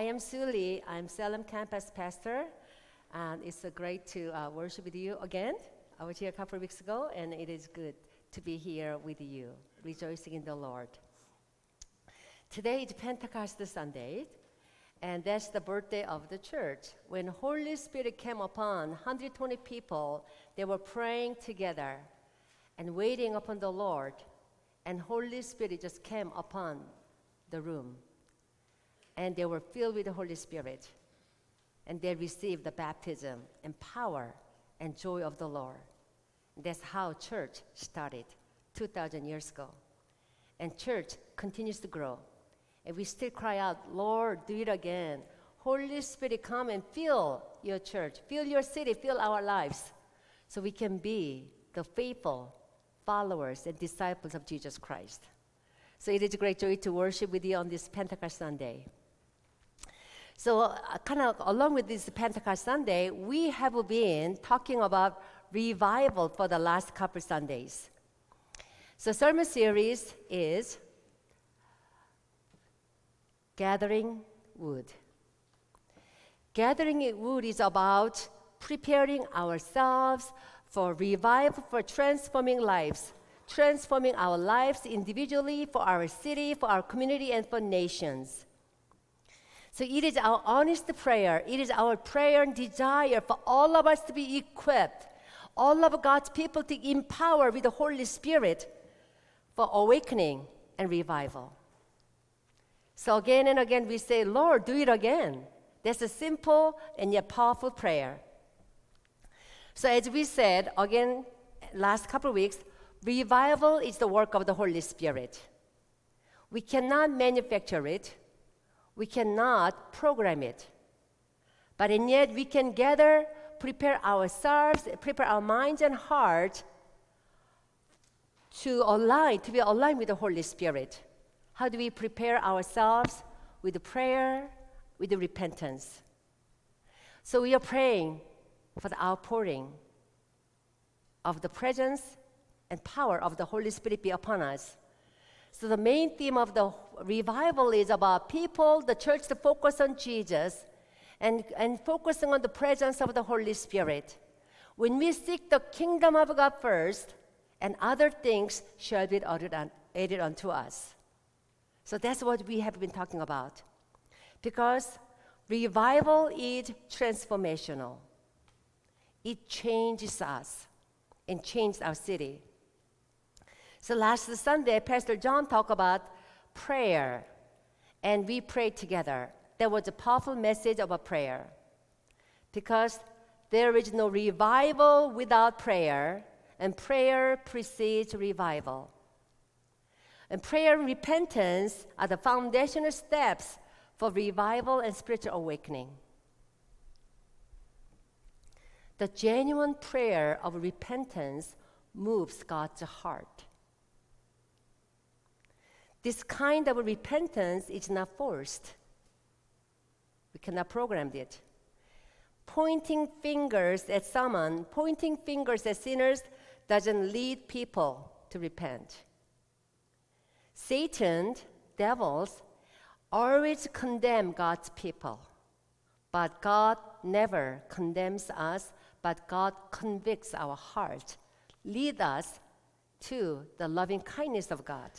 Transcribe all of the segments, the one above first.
I am Suli. I'm Salem campus pastor, and it's uh, great to uh, worship with you again. I was here a couple of weeks ago, and it is good to be here with you, rejoicing in the Lord. Today is Pentecost Sunday, and that's the birthday of the church. When Holy Spirit came upon 120 people, they were praying together and waiting upon the Lord, and Holy Spirit just came upon the room and they were filled with the Holy Spirit. And they received the baptism and power and joy of the Lord. That's how church started 2,000 years ago. And church continues to grow. And we still cry out, Lord, do it again. Holy Spirit, come and fill your church, fill your city, fill our lives, so we can be the faithful followers and disciples of Jesus Christ. So it is a great joy to worship with you on this Pentecost Sunday. So, uh, kind of along with this Pentecost Sunday, we have been talking about revival for the last couple Sundays. So, sermon series is Gathering Wood. Gathering Wood is about preparing ourselves for revival, for transforming lives, transforming our lives individually, for our city, for our community, and for nations. So it is our honest prayer, it is our prayer and desire for all of us to be equipped, all of God's people to empower with the Holy Spirit for awakening and revival. So again and again we say, Lord, do it again. That's a simple and yet powerful prayer. So as we said again last couple of weeks, revival is the work of the Holy Spirit. We cannot manufacture it we cannot program it. But and yet we can gather, prepare ourselves, prepare our minds and hearts to align, to be aligned with the Holy Spirit. How do we prepare ourselves with prayer, with repentance? So we are praying for the outpouring of the presence and power of the Holy Spirit be upon us. So the main theme of the revival is about people, the church to focus on Jesus and, and focusing on the presence of the Holy Spirit. When we seek the kingdom of God first, and other things shall be added, unto us. So that's what we have been talking about. Because revival is transformational, it changes us and changes our city. So last Sunday, Pastor John talked about prayer, and we prayed together. There was a powerful message of a prayer. Because there is no revival without prayer, and prayer precedes revival. And prayer and repentance are the foundational steps for revival and spiritual awakening. The genuine prayer of repentance moves God's heart. This kind of repentance is not forced. We cannot program it. Pointing fingers at someone, pointing fingers at sinners, doesn't lead people to repent. Satan, devils, always condemn God's people. But God never condemns us, but God convicts our heart, lead us to the loving kindness of God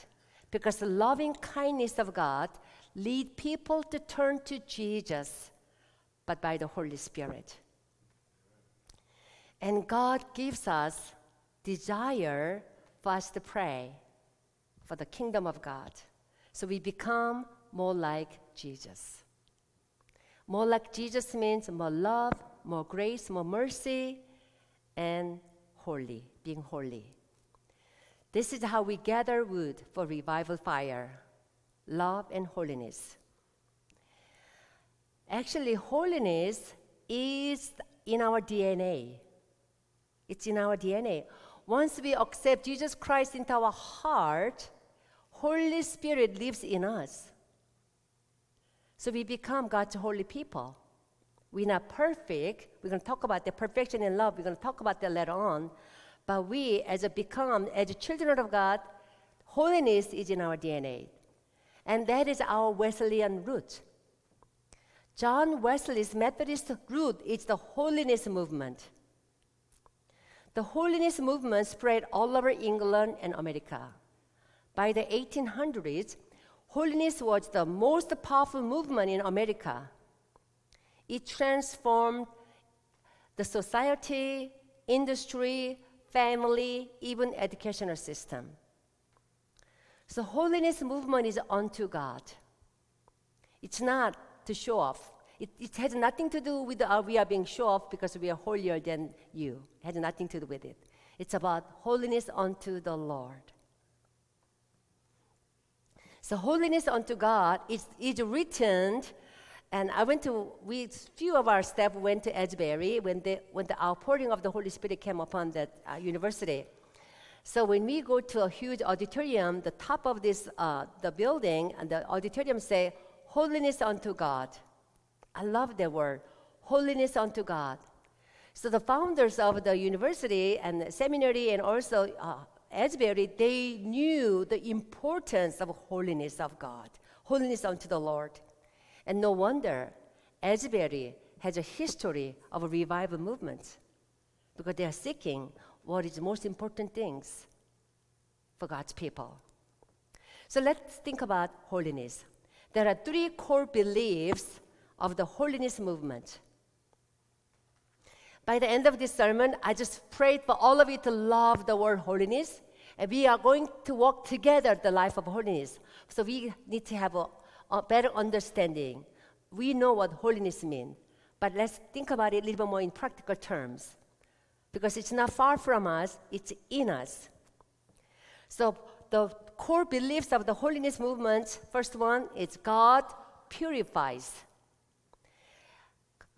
because the loving kindness of God lead people to turn to Jesus, but by the Holy Spirit. And God gives us desire for us to pray for the kingdom of God. So we become more like Jesus. More like Jesus means more love, more grace, more mercy, and holy, being holy. This is how we gather wood for revival fire love and holiness. Actually, holiness is in our DNA. It's in our DNA. Once we accept Jesus Christ into our heart, Holy Spirit lives in us. So we become God's holy people. We're not perfect. We're going to talk about the perfection in love. We're going to talk about that later on. But we, as a become, as children of God, holiness is in our DNA. And that is our Wesleyan root. John Wesley's Methodist root is the holiness movement. The holiness movement spread all over England and America. By the 1800s, holiness was the most powerful movement in America. It transformed the society, industry, family, even educational system. So holiness movement is unto God. It's not to show off. It, it has nothing to do with our, we are being show off because we are holier than you. It has nothing to do with it. It's about holiness unto the Lord. So holiness unto God is, is written, and I went to, we, few of our staff went to Asbury when the, when the outpouring of the Holy Spirit came upon that uh, university. So when we go to a huge auditorium, the top of this, uh, the building, and the auditorium say, holiness unto God. I love that word, holiness unto God. So the founders of the university and the seminary and also uh, they knew the importance of holiness of God, holiness unto the Lord. And no wonder Asbury has a history of a revival movement because they are seeking what is the most important things for God's people. So let's think about holiness. There are three core beliefs of the holiness movement. By the end of this sermon, I just prayed for all of you to love the word holiness. And we are going to walk together the life of holiness. So we need to have a, better understanding. We know what holiness means, but let's think about it a little bit more in practical terms. Because it's not far from us, it's in us. So the core beliefs of the holiness movement, first one is God purifies.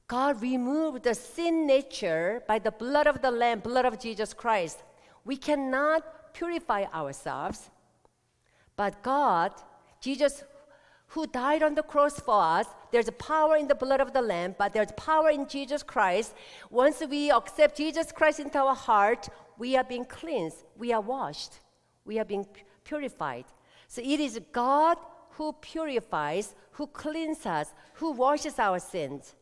God removed the sin nature by the blood of the Lamb, blood of Jesus Christ. We cannot purify ourselves, but God, Jesus, who died on the cross for us, there's a power in the blood of the Lamb, but there's power in Jesus Christ. Once we accept Jesus Christ into our heart, we are being cleansed, we are washed, we are being purified. So it is God who purifies, who cleanses us, who washes our sins.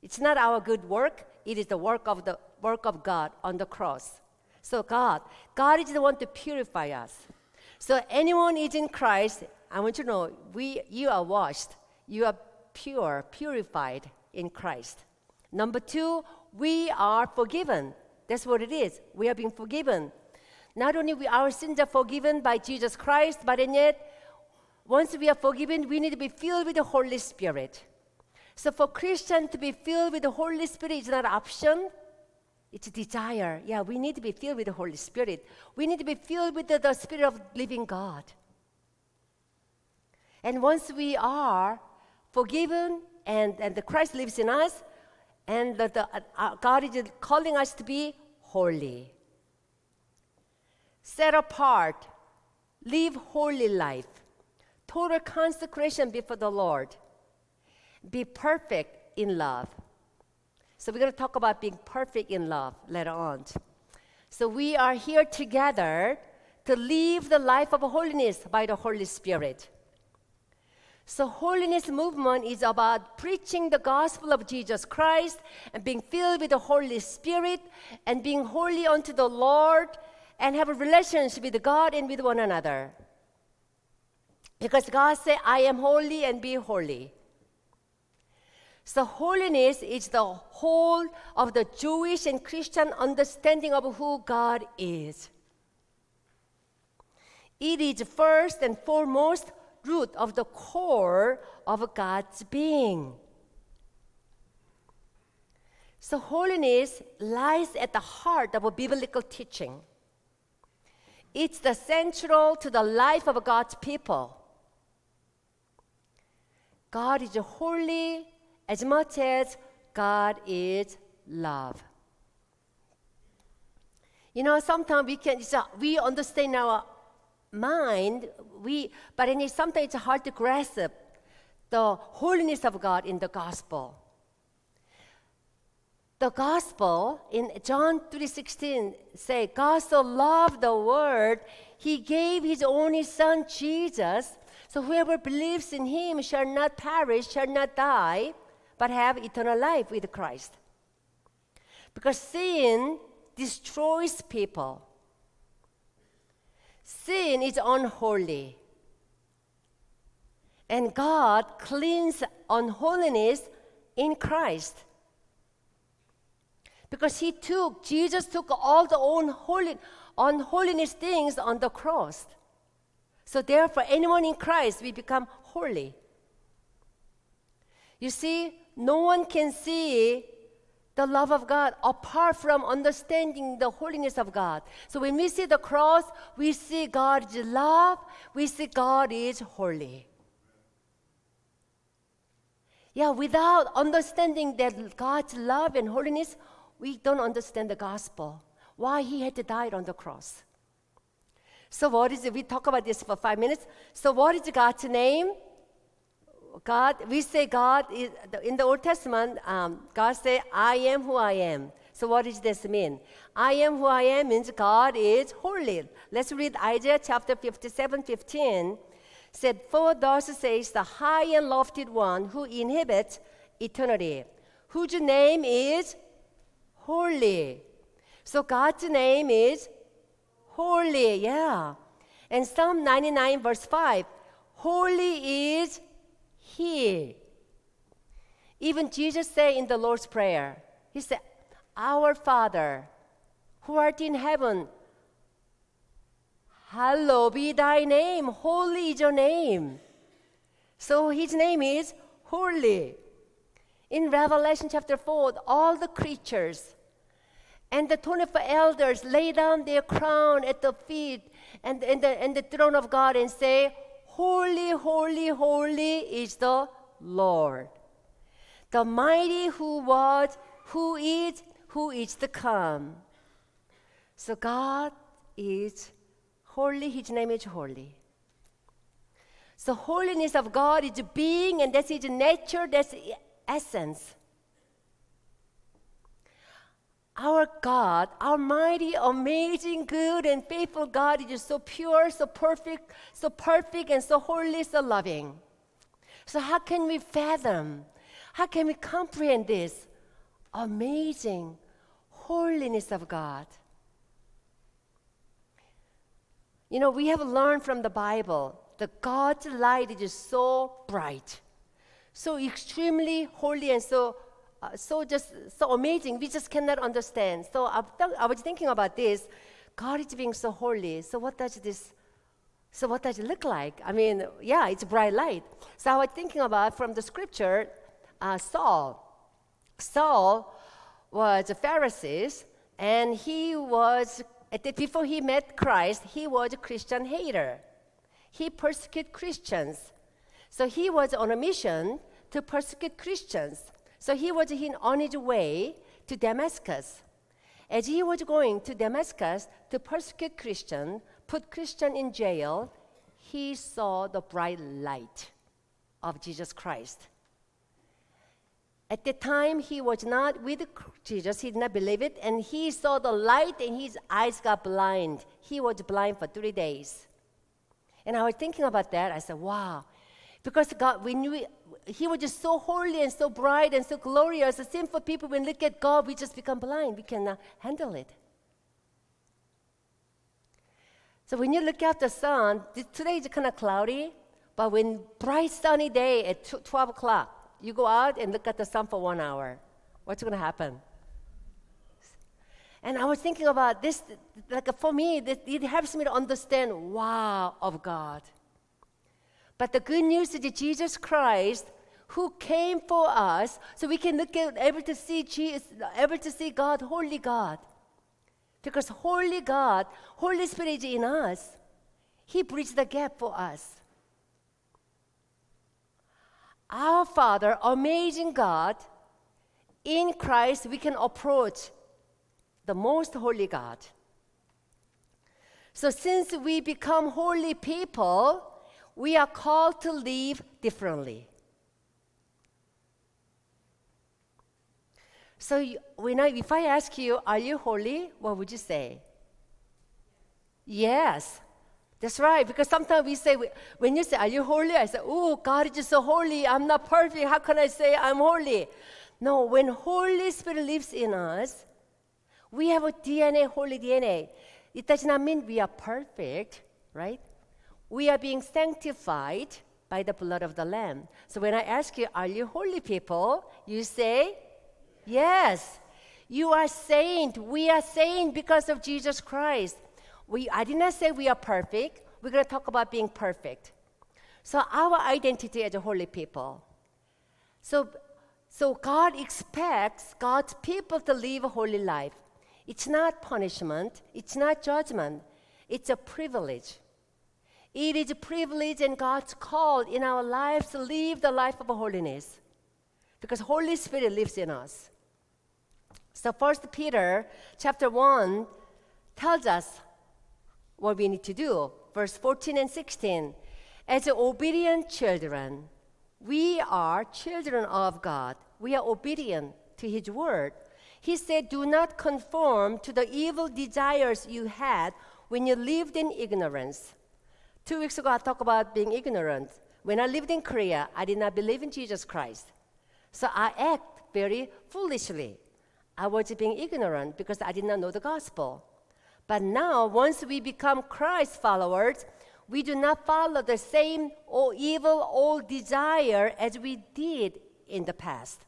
It's not our good work, it is the work of the work of God on the cross. So God, God is the one to purify us. So anyone is in Christ, I want you to know we you are washed. You are pure, purified in Christ. Number 2, we are forgiven. That's what it is. We are being forgiven. Not only we, our sins are forgiven by Jesus Christ, but in yet once we are forgiven, we need to be filled with the Holy Spirit. So for Christian to be filled with the Holy Spirit is not an option. It's a desire. Yeah, we need to be filled with the Holy Spirit. We need to be filled with the, the Spirit of living God. And once we are forgiven and, and the Christ lives in us, and the, the uh, God is calling us to be holy. Set apart, live holy life, total consecration before the Lord be perfect in love. So we're going to talk about being perfect in love later on. So we are here together to live the life of holiness by the Holy Spirit. So holiness movement is about preaching the gospel of Jesus Christ and being filled with the Holy Spirit and being holy unto the Lord and have a relationship with God and with one another. Because God said, I am holy and be holy. So, holiness is the whole of the Jewish and Christian understanding of who God is. It is first and foremost root of the core of God's being. So, holiness lies at the heart of a biblical teaching. It's the central to the life of God's people. God is holy as much as God is love. You know, sometimes we can, we understand our mind, we, but it is, sometimes it's hard to grasp the holiness of God in the gospel. The gospel in John 3:16 say, God so loved the world, he gave his only son Jesus, so whoever believes in him shall not perish, shall not die, but have eternal life with Christ. Because sin destroys people. Sin is unholy. And God cleans unholiness in Christ. Because he took, Jesus took all the unholy, unholiness things on the cross. So therefore, anyone in Christ, we become holy. You see, no one can see the love of God apart from understanding the holiness of God. So when we see the cross, we see God's love, we see God is holy. Yeah, without understanding that God's love and holiness, we don't understand the gospel. Why he had to die on the cross. So what is it? We talk about this for five minutes. So what is God's name? God, we say God is, in the Old Testament, um, God say, I am who I am. So what does this mean? I am who I am means God is holy. Let's read Isaiah chapter 57, 15. Said, For thus says the high and lofty one who inhabits eternity, whose name is holy. So God's name is holy, yeah. And Psalm 99, verse 5 Holy is He. Even Jesus said in the Lord's Prayer, He said, Our Father, who art in heaven, hallowed be thy name. Holy is your name. So his name is holy. In Revelation chapter 4, all the creatures and the 24 elders lay down their crown at the feet and, and, the, and the throne of God and say, Holy, holy, holy is the Lord. The mighty who was, who is, who is to come. So God is holy, His name is holy. So holiness of God is being, and that's His nature, that's essence. Our God, our mighty, amazing, good, and faithful God is so pure, so perfect, so perfect, and so holy, so loving. So, how can we fathom? How can we comprehend this amazing holiness of God? You know, we have learned from the Bible that God's light is so bright, so extremely holy, and so uh, so just so amazing. We just cannot understand. So I, I was thinking about this. God is being so holy. So what does this? So what does it look like? I mean, yeah, it's bright light. So I was thinking about from the scripture, uh, Saul. Saul was a Pharisee, and he was before he met Christ, he was a Christian hater. He persecuted Christians. So he was on a mission to persecute Christians. So he was on his way to Damascus. As he was going to Damascus to persecute Christian, put Christian in jail, he saw the bright light of Jesus Christ. At the time, he was not with Jesus, he did not believe it, and he saw the light and his eyes got blind. He was blind for three days. And I was thinking about that. I said, wow. Because God, when we he was just so holy and so bright and so glorious. The for people when look at God, we just become blind. We cannot handle it. So when you look at the sun, today is kind of cloudy, but when bright sunny day at 12 o'clock, you go out and look at the sun for one hour. What's going to happen? And I was thinking about this, like for me, it helps me to understand wow of God. But the good news is Jesus Christ, who came for us, so we can look at, able to see Jesus, able to see God, holy God. Because holy God, Holy Spirit is in us. He bridged the gap for us. Our Father, amazing God, in Christ we can approach the most holy God. So, since we become holy people, we are called to live differently. So, when I, if I ask you, Are you holy? What would you say? Yes. That's right, because sometimes we say, when you say, Are you holy? I say, Oh, God is so holy. I'm not perfect. How can I say I'm holy? No, when Holy Spirit lives in us, we have a DNA, holy DNA. It does not mean we are perfect, right? We are being sanctified by the blood of the Lamb. So when I ask you, Are you holy people? You say, Yes. You are saint. We are saint because of Jesus Christ. We, I did not say we are perfect. We're going to talk about being perfect. So, our identity as a holy people. So, so God expects God's people to live a holy life. It's not punishment, it's not judgment, it's a privilege. It is a privilege and God's call in our lives to live the life of holiness because Holy Spirit lives in us. So First Peter chapter 1 tells us what we need to do. Verse 14 and 16. As obedient children, we are children of God. We are obedient to His word. He said, Do not conform to the evil desires you had when you lived in ignorance. Two weeks ago, I talked about being ignorant. When I lived in Korea, I did not believe in Jesus Christ. So I act very foolishly. I was being ignorant because I did not know the gospel. But now, once we become Christ followers, we do not follow the same old evil old desire as we did in the past.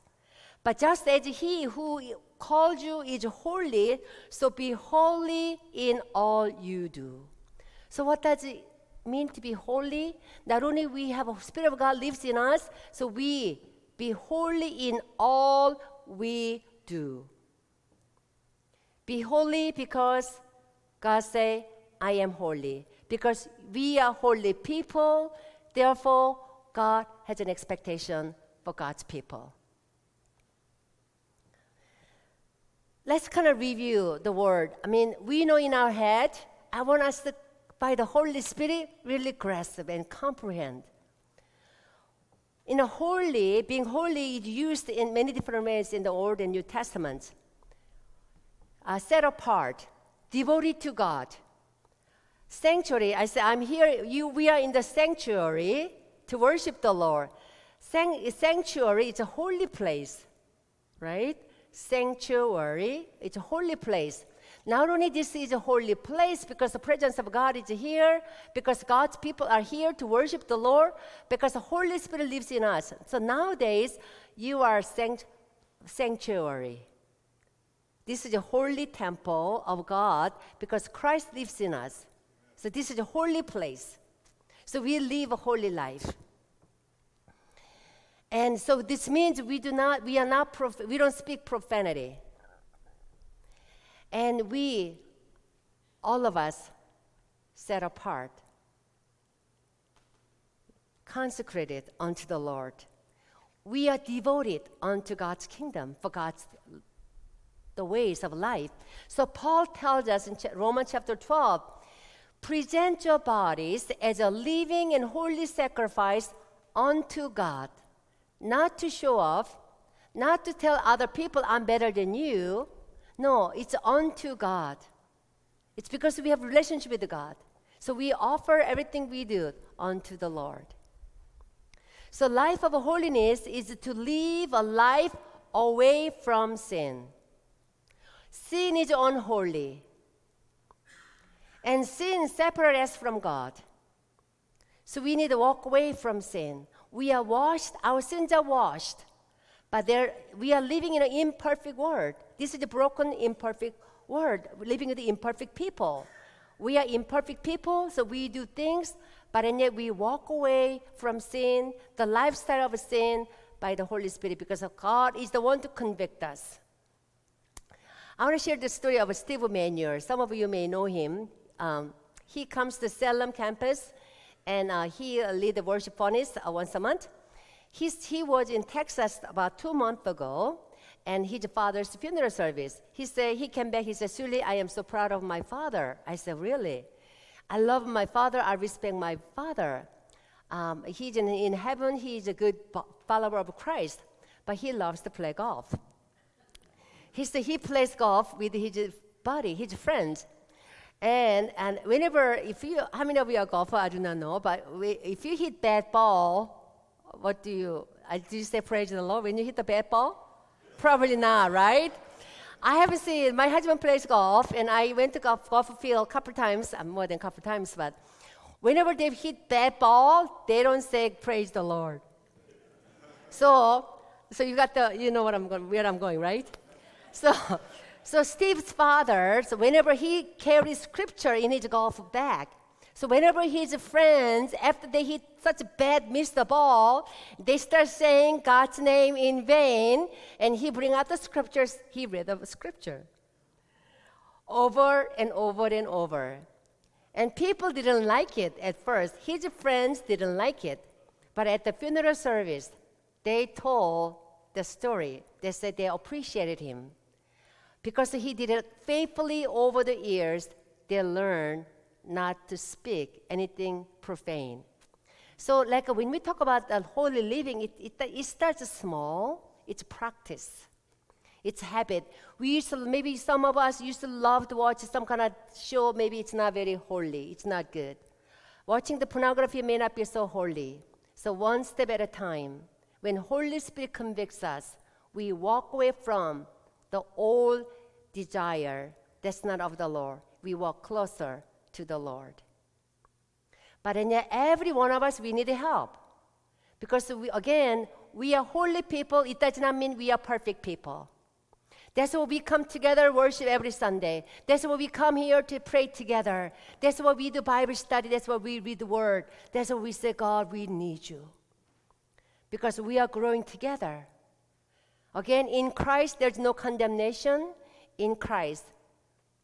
But just as He who called you is holy, so be holy in all you do. So, what does it mean to be holy? Not only we have a Spirit of God lives in us, so we be holy in all we do. Be holy because God say, I am holy. Because we are holy people, therefore God has an expectation for God's people. Let's kind of review the word. I mean, we know in our head, I want us to, by the Holy Spirit, really grasp and comprehend. In a holy, being holy is used in many different ways in the Old and New Testaments uh, set apart, devoted to God. Sanctuary, I say, I'm here, you, we are in the sanctuary to worship the Lord. San- sanctuary is a holy place, right? Sanctuary, it's a holy place. Not only this is a holy place because the presence of God is here, because God's people are here to worship the Lord, because the Holy Spirit lives in us. So nowadays, you are sanct- sanctuary. This is a holy temple of God because Christ lives in us. So this is a holy place. So we live a holy life. And so this means we do not, we are not, prof- we don't speak profanity. And we, all of us, set apart, consecrated unto the Lord. We are devoted unto God's kingdom for God's the ways of life. So Paul tells us in Romans chapter 12 present your bodies as a living and holy sacrifice unto God, not to show off, not to tell other people I'm better than you. No, it's unto God. It's because we have relationship with God. So we offer everything we do unto the Lord. So life of holiness is to live a life away from sin. Sin is unholy. And sin separates us from God. So we need to walk away from sin. We are washed, our sins are washed. But we are living in an imperfect world. This is the broken, imperfect world, living with the imperfect people. We are imperfect people, so we do things, but and yet we walk away from sin, the lifestyle of sin, by the Holy Spirit, because God is the one to convict us. I want to share the story of Steve Manuel. Some of you may know him. Um, he comes to Salem campus, and uh, he uh, lead the worship furnace uh, once a month. He's, he was in Texas about two months ago, and his father's funeral service. He said he came back. He said, "Sully, I am so proud of my father." I said, "Really? I love my father. I respect my father. Um, he's in, in heaven. He's a good follower of Christ, but he loves to play golf." He said he plays golf with his buddy, his friends. And, and whenever, if you, how many of you are golfer? I do not know, but we, if you hit that ball, what do you, uh, do you say praise the Lord when you hit the bad ball? Probably not, right? I haven't seen, my husband plays golf, and I went to golf, golf field a couple times, uh, more than a couple times, but whenever they hit that ball, they don't say praise the Lord. So, so you got the, you know what I'm going, where I'm going, right? So, so Steve's father, so whenever he carries scripture in his golf bag, so whenever his friends, after they hit such a bad miss the ball, they start saying God's name in vain, and he bring out the scriptures. He read the scripture over and over and over, and people didn't like it at first. His friends didn't like it, but at the funeral service, they told the story. They said they appreciated him because he did it faithfully over the years, they learned not to speak anything profane. So, like when we talk about the holy living, it, it, it starts small, it's practice, it's habit. We used to, maybe some of us used to love to watch some kind of show, maybe it's not very holy, it's not good. Watching the pornography may not be so holy. So, one step at a time, when Holy Spirit convicts us, we walk away from the old desire that's not of the Lord. We walk closer to the Lord. But in every one of us, we need help. Because we, again, we are holy people. It does not mean we are perfect people. That's why we come together, worship every Sunday. That's why we come here to pray together. That's why we do Bible study. That's why we read the Word. That's why we say, God, we need you. Because we are growing together. Again, in Christ, there's no condemnation in Christ.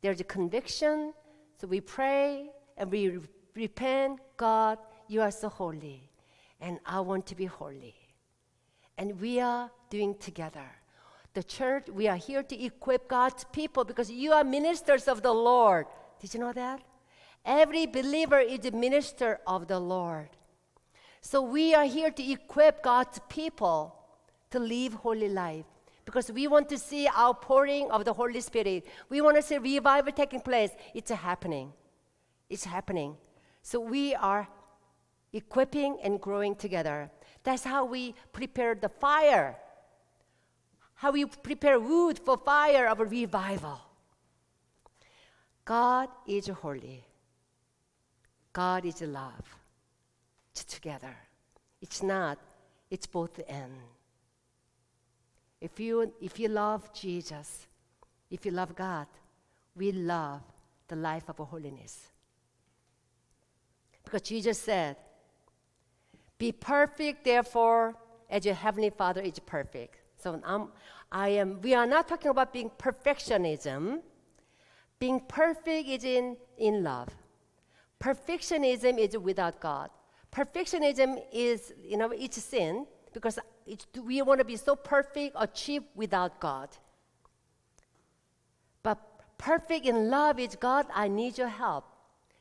There's a conviction. So we pray and we repent God, you are so holy, and I want to be holy. And we are doing together. The church, we are here to equip God's people because you are ministers of the Lord. Did you know that? Every believer is a minister of the Lord. So we are here to equip God's people to live holy life because we want to see outpouring of the Holy Spirit. We want to see revival taking place. It's happening. It's happening. So we are equipping and growing together. That's how we prepare the fire. How we prepare wood for fire of revival. God is holy. God is love. It's together. It's not, it's both and. If you, if you love Jesus, if you love God, we love the life of holiness. Because Jesus said, Be perfect, therefore, as your heavenly Father is perfect. So I'm, I am, we are not talking about being perfectionism. Being perfect is in, in love. Perfectionism is without God. Perfectionism is, you know, it's sin because we want to be so perfect, achieve without God. But perfect in love is God, I need your help.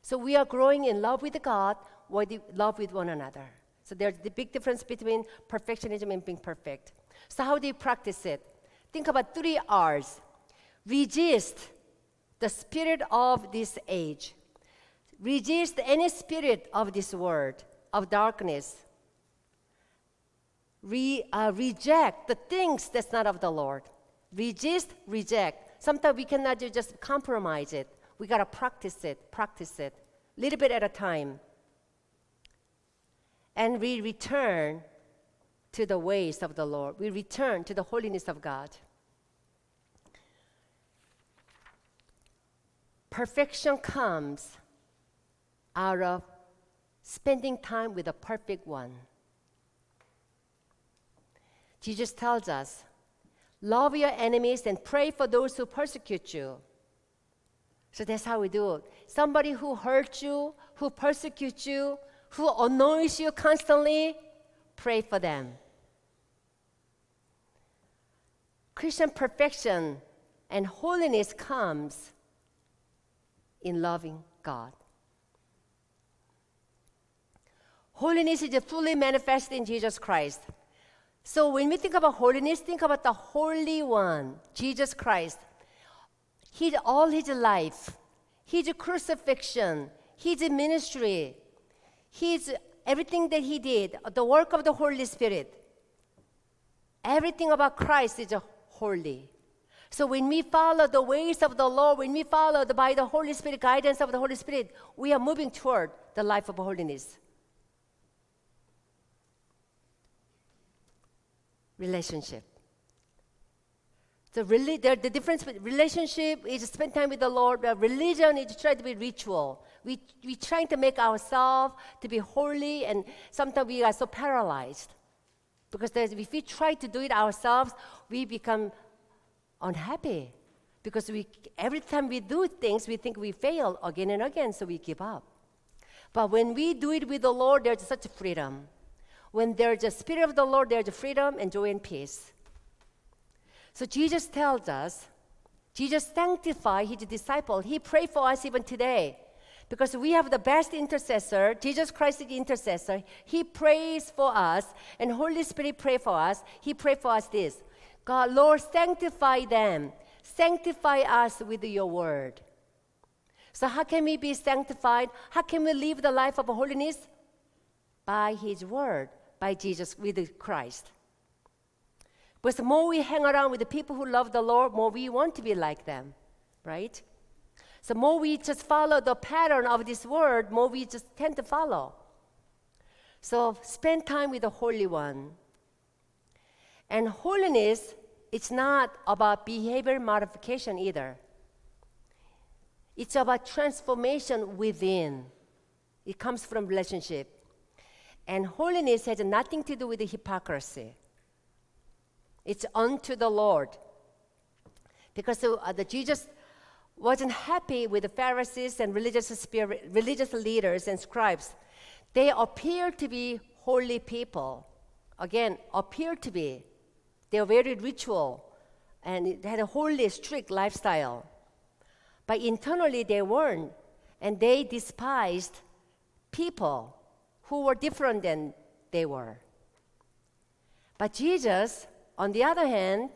So we are growing in love with God, with love with one another. So there's the big difference between perfectionism and being perfect. So how do you practice it? Think about three R's. Resist the spirit of this age. Resist any spirit of this world, of darkness, re, uh, reject the things that's not of the Lord. Resist, reject. Sometimes we cannot just compromise it. We got to practice it, practice it, little bit at a time. And we return to the ways of the Lord. We return to the holiness of God. Perfection comes out of spending time with the perfect one. Jesus tells us, Love your enemies and pray for those who persecute you. So that's how we do it. Somebody who hurts you, who persecutes you, who annoys you constantly, pray for them. Christian perfection and holiness comes in loving God. Holiness is fully manifested in Jesus Christ. So when we think about holiness, think about the Holy One, Jesus Christ. He, all his life, His crucifixion, His ministry, His everything that He did, the work of the Holy Spirit. Everything about Christ is holy. So when we follow the ways of the Lord, when we follow the, by the Holy Spirit guidance of the Holy Spirit, we are moving toward the life of holiness. Relationship. The, the, the difference with relationship is spend time with the Lord, but religion is try to be ritual. We, we trying to make ourselves to be holy, and sometimes we are so paralyzed. Because if we try to do it ourselves, we become unhappy because we, every time we do things, we think we fail again and again, so we give up. But when we do it with the Lord, there's such freedom. When there's a spirit of the Lord, there's freedom and joy and peace. So Jesus tells us, Jesus sanctified his disciple. He prayed for us even today. Because we have the best intercessor, Jesus Christ is the intercessor. He prays for us, and Holy Spirit pray for us. He prayed for us this God, Lord, sanctify them. Sanctify us with your word. So, how can we be sanctified? How can we live the life of holiness? By His word, by Jesus, with Christ. Because the more we hang around with the people who love the Lord, more we want to be like them, right? So, more we just follow the pattern of this word, more we just tend to follow. So, spend time with the Holy One. And holiness, it's not about behavior modification either. It's about transformation within. It comes from relationship. And holiness has nothing to do with hypocrisy. It's unto the Lord. Because uh, the Jesus wasn't happy with the Pharisees and religious, spirit, religious leaders and scribes. They appear to be holy people. Again, appear to be. They were very ritual and had a holy, strict lifestyle. But internally, they weren't. And they despised people who were different than they were. But Jesus, on the other hand,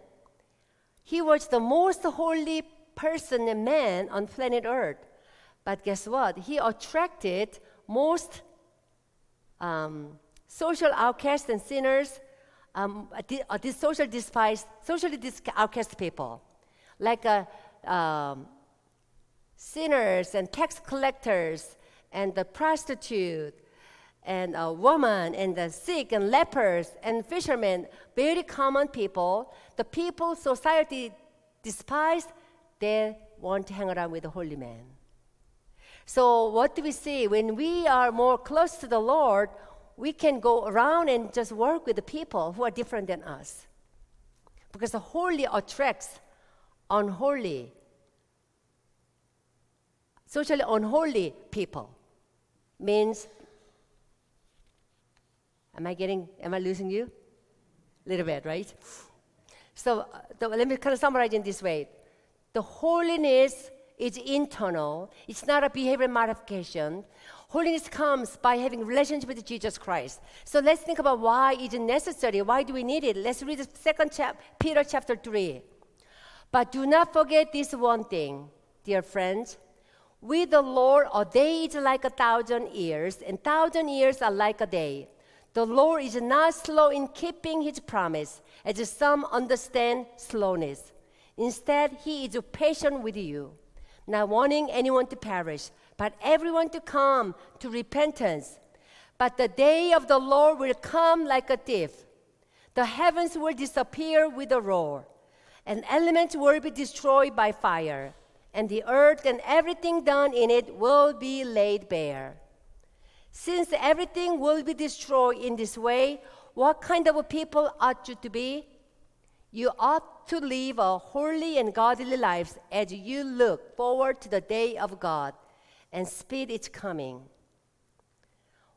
he was the most holy person and man on planet Earth. But guess what? He attracted most um, social outcasts and sinners um, uh, these social despised, socially outcast people, like uh, um, sinners and tax collectors and the prostitute and a woman and the sick and lepers and fishermen, very common people. The people society despised, they want to hang around with the holy man. So what do we see? When we are more close to the Lord, we can go around and just work with the people who are different than us. Because the holy attracts unholy, socially unholy people. Means, am I getting, am I losing you? A little bit, right? So uh, let me kind of summarize in this way. The holiness is internal. It's not a behavior modification. Holiness comes by having relationship with Jesus Christ. So let's think about why is it necessary? Why do we need it? Let's read second chapter, Peter chapter 3. But do not forget this one thing, dear friends. With the Lord, a day is like a thousand years, and thousand years are like a day. The Lord is not slow in keeping his promise, as some understand slowness. Instead, he is patient with you, not wanting anyone to perish but everyone to come to repentance. But the day of the Lord will come like a thief. The heavens will disappear with a roar, and elements will be destroyed by fire, and the earth and everything done in it will be laid bare. Since everything will be destroyed in this way, what kind of people ought you to be? You ought to live a holy and godly lives as you look forward to the day of God and speed its coming.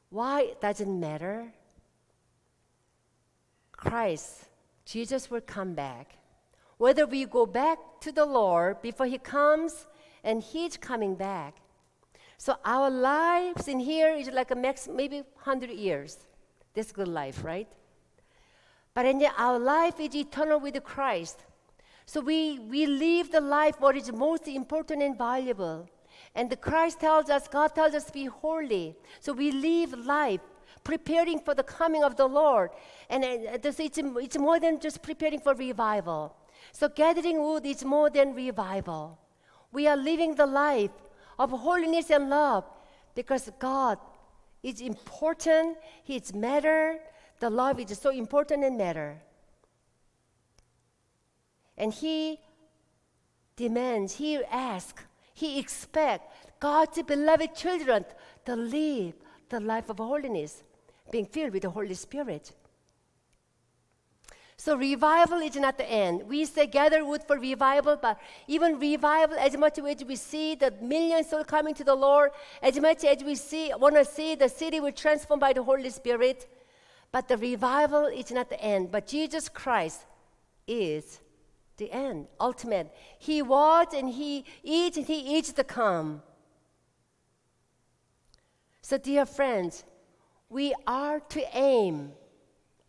Why does it matter? Christ, Jesus will come back. Whether we go back to the Lord before He comes and He's coming back. So our lives in here is like a max, maybe 100 years. That's good life, right? But in our life is eternal with Christ. So we, we live the life what is most important and valuable. And the Christ tells us, God tells us to be holy. So we live life preparing for the coming of the Lord. And it's, it's more than just preparing for revival. So gathering wood is more than revival. We are living the life of holiness and love because God is important, He's matter, the love is so important and matter. And He demands, He asks, He expects God's beloved children to live the life of holiness, being filled with the Holy Spirit. So revival is not the end. We say gather wood for revival, but even revival, as much as we see the millions souls coming to the Lord, as much as we see want to see the city will transformed by the Holy Spirit, but the revival is not the end. But Jesus Christ is the end, ultimate. He was and He is and He is to come. So, dear friends, we are to aim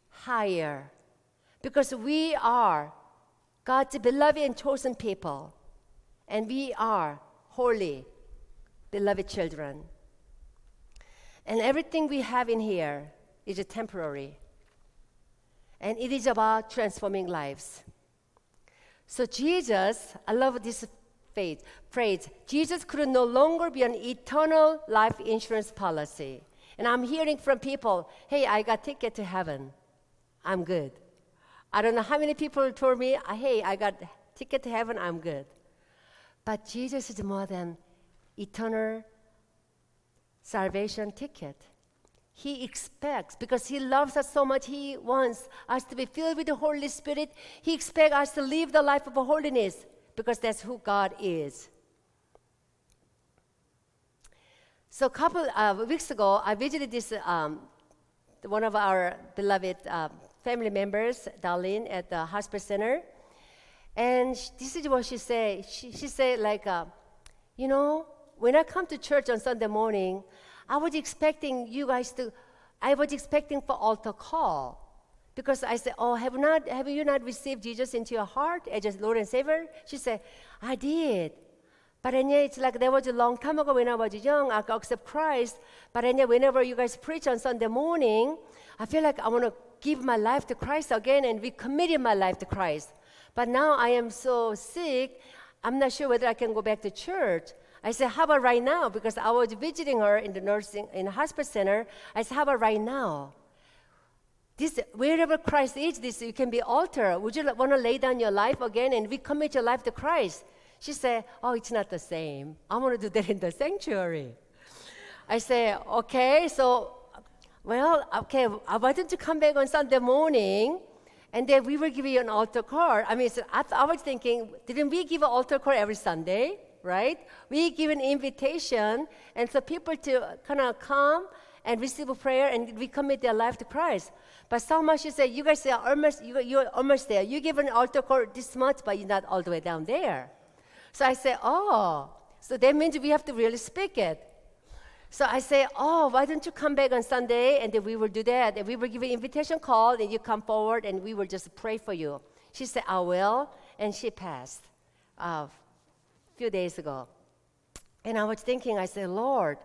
higher because we are God's beloved and chosen people, and we are holy, beloved children. And everything we have in here is temporary, and it is about transforming lives. So, Jesus, I love this faith, phrase Jesus could no longer be an eternal life insurance policy. And I'm hearing from people, hey, I got ticket to heaven. I'm good. I don't know how many people told me, uh, hey, I got ticket to heaven, I'm good. But Jesus is more than eternal salvation ticket. He expects, because He loves us so much, He wants us to be filled with the Holy Spirit. He expects us to live the life of holiness, because that's who God is. So a couple of weeks ago, I visited this um, one of our beloved uh, family members, Darlene, at the hospital center. And this is what she said. She, she said, like, uh, you know, when I come to church on Sunday morning, I was expecting you guys to, I was expecting for altar call. Because I said, oh, have, not, have you not received Jesus into your heart as Lord and Savior? She said, I did. But then it's like there was a long time ago when I was young, I accept Christ. But then whenever you guys preach on Sunday morning, I feel like I want to give my life to Christ again and recommitted my life to Christ. But now I am so sick, I'm not sure whether I can go back to church. I said, How about right now? Because I was visiting her in the nursing in the hospital center. I said, How about right now? This wherever Christ is, this you can be altar. Would you want to lay down your life again and recommit your life to Christ? She said, Oh, it's not the same. I want to do that in the sanctuary. I said, Okay, so well, okay, uh, why don't you come back on Sunday morning? And then we give you an altar call. I mean, so I, I was thinking, didn't we give an altar call every Sunday, right? We give an invitation, and so people to kind of come and receive a prayer and recommit their life to Christ. But someone she said, you guys are almost, you, you're almost there. You give an altar call this much, but you're not all the way down there. So I said, oh, so that means we have to really speak it. So I say, oh, why don't you come back on Sunday? And then we will do that. And we will give an invitation call, and you come forward, and we will just pray for you. She said, I will. And she passed a uh, few days ago. And I was thinking, I said, Lord,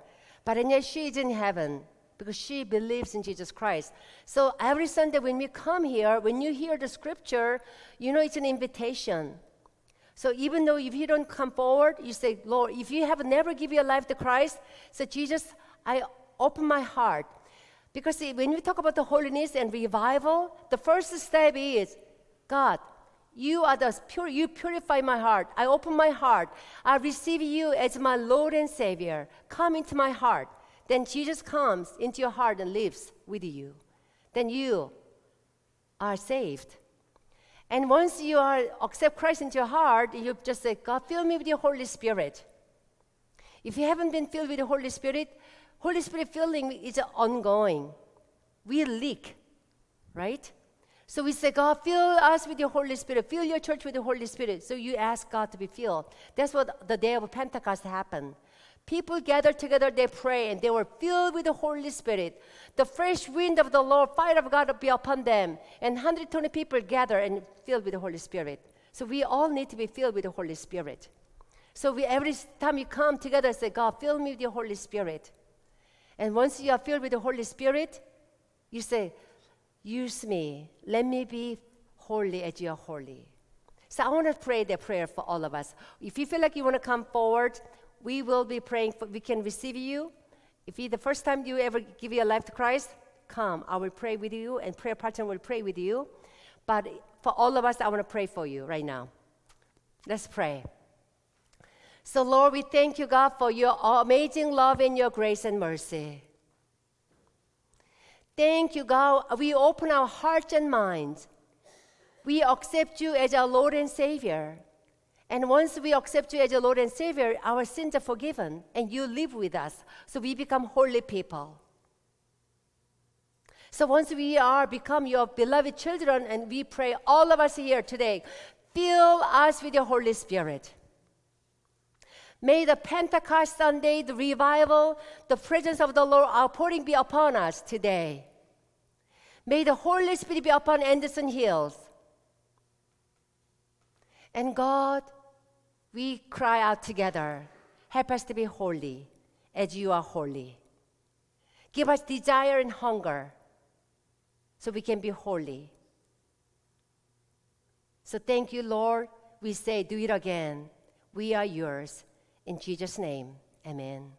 but and yet she she's in heaven because she believes in Jesus Christ. So every Sunday when we come here, when you hear the scripture, you know it's an invitation. So even though if you don't come forward, you say, Lord, if you have never given your life to Christ, say, Jesus, I open my heart. Because when we talk about the holiness and revival, the first step is, God, you are the pure, you purify my heart. I open my heart. I receive you as my Lord and Savior. Come into my heart. Then Jesus comes into your heart and lives with you. Then you are saved. And once you are accept Christ into your heart, you just say, God, fill me with your Holy Spirit. If you haven't been filled with the Holy Spirit, Holy Spirit filling is ongoing. We leak, right? So we say, God, fill us with your Holy Spirit. Fill your church with the Holy Spirit. So you ask God to be filled. That's what the day of Pentecost happened. People gathered together, they pray, and they were filled with the Holy Spirit. The fresh wind of the Lord, fire of God, be upon them. And 120 people gathered and filled with the Holy Spirit. So we all need to be filled with the Holy Spirit. So we, every time you come together, say, God, fill me with your Holy Spirit. And once you are filled with the Holy Spirit, you say, use me. Let me be holy as you are holy. So I want to pray that prayer for all of us. If you feel like you want to come forward, we will be praying for, we can receive you. If the first time you ever give your life to Christ, come. I will pray with you, and prayer partner will pray with you. But for all of us, I want to pray for you right now. Let's pray. So, Lord, we thank you, God, for your amazing love and your grace and mercy. Thank you, God. We open our hearts and minds. We accept you as our Lord and Savior. And once we accept you as your Lord and Savior, our sins are forgiven and you live with us. So we become holy people. So once we are become your beloved children and we pray all of us here today, fill us with your Holy Spirit. May the Pentecost Sunday, the revival, the presence of the Lord outpouring be upon us today. May the Holy Spirit be upon Anderson Hills. And God, we cry out together, help us to be holy as you are holy. Give us desire and hunger so we can be holy. So thank you, Lord. We say, do it again. We are yours. In Jesus' name, amen.